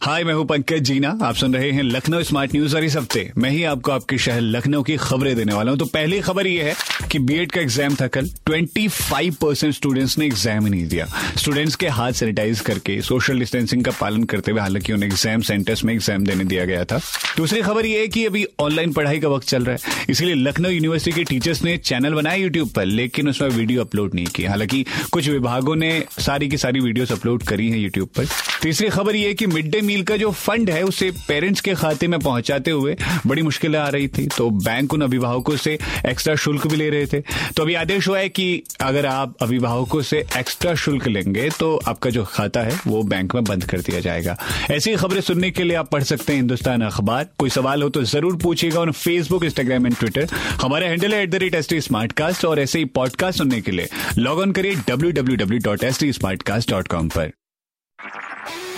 हाय, मैं हूँ पंकज जीना। आप सुन रहे हैं लखनऊ स्मार्ट न्यूज़ और इस हफ़्ते मैं ही आपको आपके शहर लखनऊ की खबरें देने वाला हूँ। तो पहली खबर ये है कि बीएड का एग्ज़ाम था कल। 25 परसेंट स्टूडेंट्स ने एग्ज़ाम ही नहीं दिया। स्टूडेंट्स के हाथ सैनिटाइज करके सोशल डिस्टेंसिंग का पालन करते हुए हालाँकि उन्हें एग्ज़ाम सेंटर्स में एग्ज़ाम देने दिया गया था। दूसरी खबर यह है कि अभी ऑनलाइन पढ़ाई का वक्त चल रहा है। इसलिए लखनऊ यूनिवर्सिटी के टीचर्स ने चैनल बनाया यूट्यूब पर, लेकिन उसमें वीडियो अपलोड नहीं की हालाँकि कुछ विभागों ने सारी की सारी वीडियोस अपलोड करी है यूट्यूब पर। तीसरी खबर यह है कि मिड डे मील का जो फंड है, उसे पेरेंट्स के खाते में पहुंचाते हुए बड़ी मुश्किलें आ रही थी। तो बैंक उन अभिभावकों से एक्स्ट्रा शुल्क भी ले रहे थे। तो अभी आदेश हुआ है कि अगर आप अभिभावकों से एक्स्ट्रा शुल्क लेंगे तो आपका जो खाता है, वो बैंक में बंद कर दिया जाएगा। ऐसी खबरें सुनने के लिए आप पढ़ सकते हैं हिंदुस्तान अखबार। कोई सवाल हो तो ज़रूर पूछिएगा on Facebook Instagram and Twitter हमारे हैंडल है at the rate S T Smartcast और ऐसे ही पॉडकास्ट सुनने के लिए लॉग ऑन करिए W W W dot S T Smartcast dot com पर।